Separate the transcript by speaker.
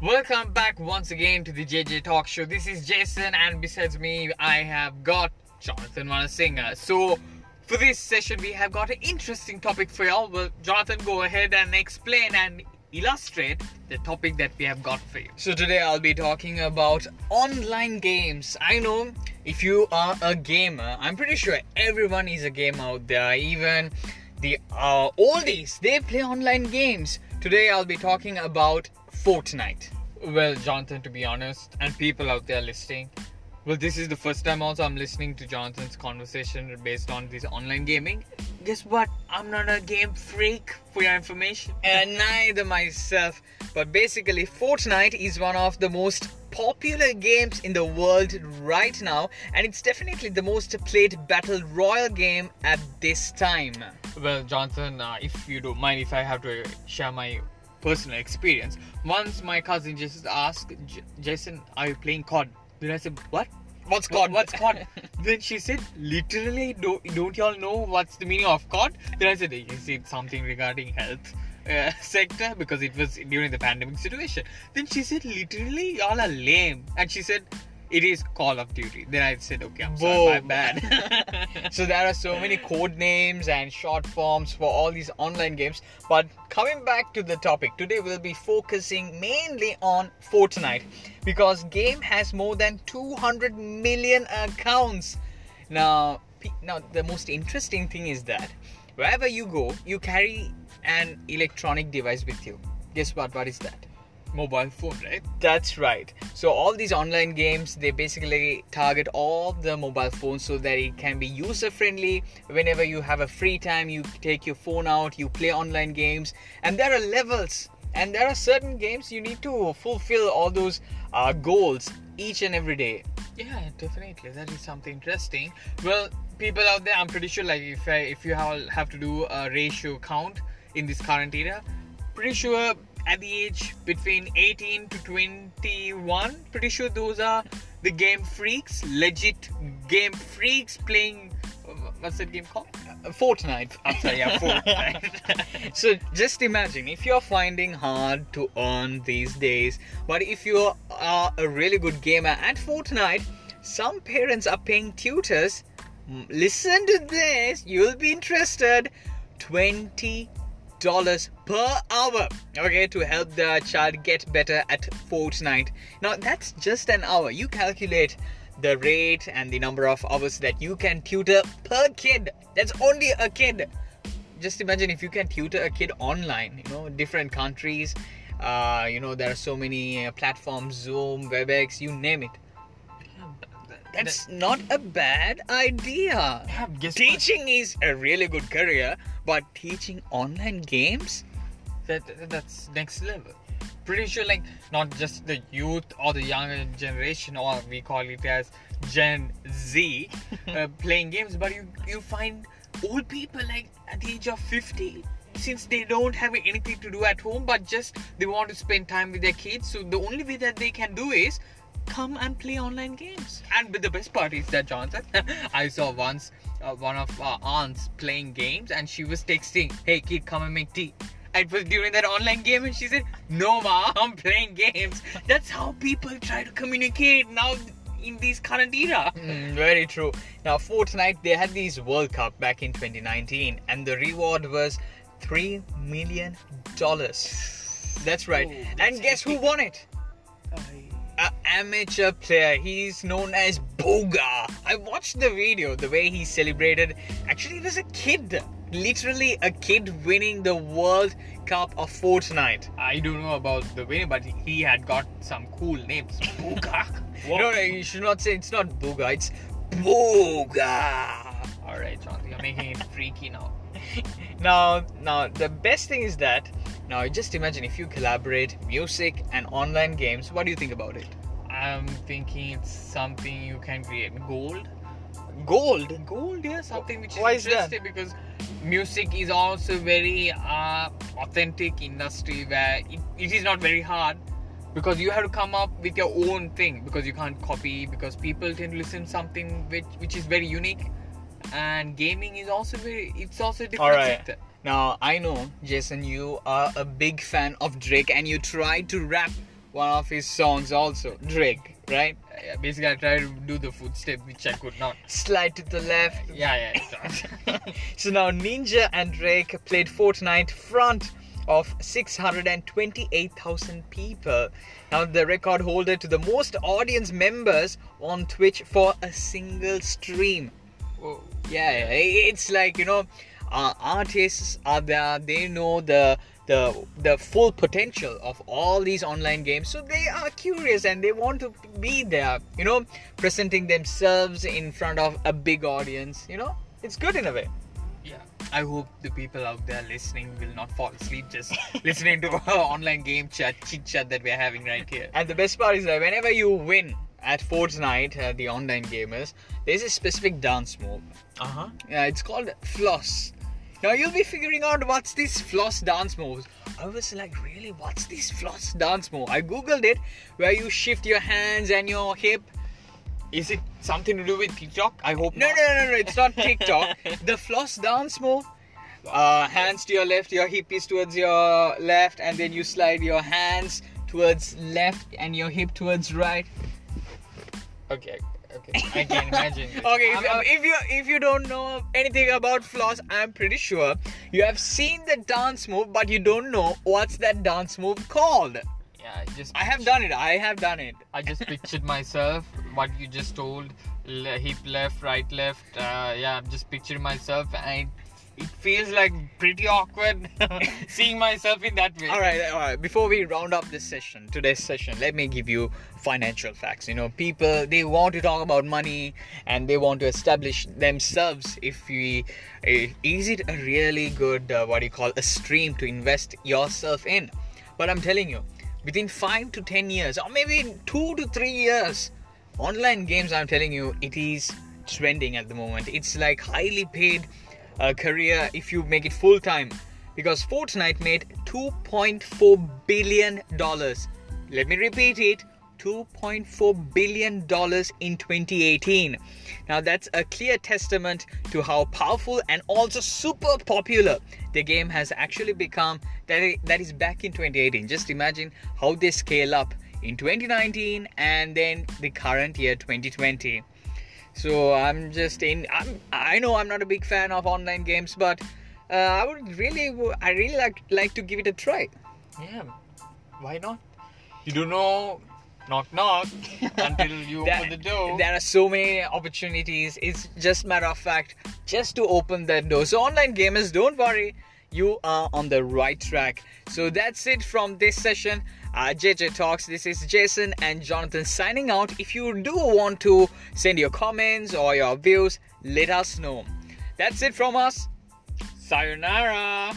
Speaker 1: Welcome back once again to the JJ Talk Show. This is Jason, and besides me, I have got Jonathan Wanasinghe. So, for this session, we have got an interesting topic for y'all. Well, Jonathan, go ahead and explain and illustrate the topic that we have got for you. So, today I'll be talking about online games. I know if you are a gamer, I'm pretty sure everyone is a gamer out there, even the uh, oldies, they play online games. Today I'll be talking about Fortnite. Well, Jonathan, to be honest, and people out there listening, well, this is the first time also I'm listening to Jonathan's conversation based on this online gaming. Guess what? I'm not a game freak for your information. And neither myself. But basically, Fortnite is one of the most popular games in the world right now, and it's definitely the most played battle royale game at this time. Well, Jonathan, uh, if you don't mind, if I have to share my personal experience. Once my cousin just asked, Jason, are you playing COD? Then I said, what? What's COD? What's COD? then she said, literally, don't, don't y'all know what's the meaning of COD? Then I said, is it something regarding health? Uh, sector because it was during the pandemic situation. Then she said, literally, y'all are lame. And she said, it is Call of Duty. Then I said, okay, I'm sorry, my bad. so there are so many code names and short forms for all these online games. But coming back to the topic, today we'll be focusing mainly on Fortnite because game has more than 200 million accounts. Now, now the most interesting thing is that wherever you go, you carry an electronic device with you. Guess what? What is that? Mobile phone, right? That's right. So all these online games they basically target all the mobile phones so that it can be user friendly. Whenever you have a free time, you take your phone out, you play online games, and there are levels. And there are certain games you need to fulfill all those uh, goals each and every day. Yeah, definitely. That is something interesting. Well, people out there, I'm pretty sure like if I, if you have, have to do a ratio count in this current era, pretty sure at the age between 18 to 21. Pretty sure those are the game freaks, legit game freaks playing. What's that game called? Uh, Fortnite. I'm sorry, yeah, Fortnite. so just imagine if you're finding hard to earn these days, but if you are a really good gamer at Fortnite, some parents are paying tutors. Listen to this, you'll be interested. 20 dollars per hour okay to help the child get better at fortnite. Now that's just an hour. You calculate the rate and the number of hours that you can tutor per kid. That's only a kid. Just imagine if you can tutor a kid online you know different countries uh, you know there are so many uh, platforms zoom webex you name it that's not a bad idea. Teaching what? is a really good career, but teaching online games, that, that's next level. Pretty sure, like not just the youth or the younger generation, or we call it as Gen Z, uh, playing games, but you you find old people like at the age of fifty since they don't have anything to do at home but just they want to spend time with their kids so the only way that they can do is come and play online games. And with the best part is that Johnson, I saw once uh, one of our aunts playing games, and she was texting, "Hey kid, come and make tea." It was during that online game, and she said, "No, ma, I'm playing games." That's how people try to communicate now in this current era. Mm, very true. Now, Fortnite, they had this World Cup back in 2019, and the reward was three million dollars. That's right. Oh, that's and guess epic. who won it? An amateur player. He's known as Bugha. I watched the video, the way he celebrated. Actually, it was a kid. Literally a kid winning the World Cup of Fortnite. I don't know about the winning, but he had got some cool names. Bugha. no, no, you should not say it's not Bugha, it's Bugha. Alright, John, you're making it freaky now. now, now, the best thing is that now, just imagine if you collaborate music and online games, what do you think about it? I'm thinking it's something you can create. Gold? Gold? Gold, yeah, something which is Why interesting is because music is also very uh, authentic industry where it, it is not very hard because you have to come up with your own thing because you can't copy because people tend to listen something which which is very unique and gaming is also very it's also different sector now, I know, Jason, you are a big fan of Drake and you tried to rap one of his songs also, Drake, right? Uh, basically, I tried to do the footstep which I could not.
Speaker 2: Slide to the left.
Speaker 1: Yeah, yeah.
Speaker 2: So now Ninja and Drake played Fortnite front of 628,000 people. Now the record holder to the most audience members on Twitch for a single stream.
Speaker 1: Whoa.
Speaker 2: Yeah, yeah, it's like you know, uh, artists are there. They know the the the full potential of all these online games, so they are curious and they want to be there. You know, presenting themselves in front of a big audience. You know, it's good in a way.
Speaker 1: Yeah. I hope the people out there listening will not fall asleep just listening to our online game chat, chit chat that we're having right here.
Speaker 2: And the best part is that whenever you win at Fortnite, uh, the online gamers, there's a specific dance move.
Speaker 1: Uh huh.
Speaker 2: Yeah, it's called floss. Now you'll be figuring out what's this floss dance moves. I was like, really, what's this floss dance move? I googled it, where you shift your hands and your hip.
Speaker 1: Is it something to do with TikTok? I hope
Speaker 2: No,
Speaker 1: not.
Speaker 2: no, no, no, it's not TikTok. the floss dance move. Uh, hands to your left, your hip is towards your left, and then you slide your hands towards left and your hip towards right.
Speaker 1: Okay, okay. I can imagine.
Speaker 2: Okay, if,
Speaker 1: I'm- I'm-
Speaker 2: if you if you don't know anything about floss, I'm pretty sure you have seen the dance move, but you don't know what's that dance move called.
Speaker 1: yeah, I just
Speaker 2: I have done it. I have done it.
Speaker 1: I just pictured myself what you just told le- hip left right left uh, yeah I'm just picturing myself and it, it feels like pretty awkward seeing myself in that way
Speaker 2: All right, all right. Before we round up this session, today's session, let me give you financial facts. You know, people they want to talk about money and they want to establish themselves. If we, eh, is it a really good uh, what do you call a stream to invest yourself in? But I'm telling you, within five to ten years, or maybe two to three years, online games. I'm telling you, it is trending at the moment. It's like highly paid uh, career if you make it full time because Fortnite made 2.4 billion dollars. Let me repeat it. 2.4 billion dollars in 2018. Now that's a clear testament to how powerful and also super popular the game has actually become that that is back in 2018. Just imagine how they scale up in 2019 and then the current year 2020. So I'm just in. I'm, I know I'm not a big fan of online games, but uh, I would really, I really like like to give it a try.
Speaker 1: yeah why not you don't know knock knock until you
Speaker 2: There-
Speaker 1: open the door
Speaker 2: There are so many opportunities. It's just matter of fact, just to open that door. So online gamers, don't worry, you are on the right track. So that's it from this session. Uh, JJ Talks. This is Jason and Jonathan signing out. If you do want to send your comments or your views, let us know. That's it from us.
Speaker 1: sayonara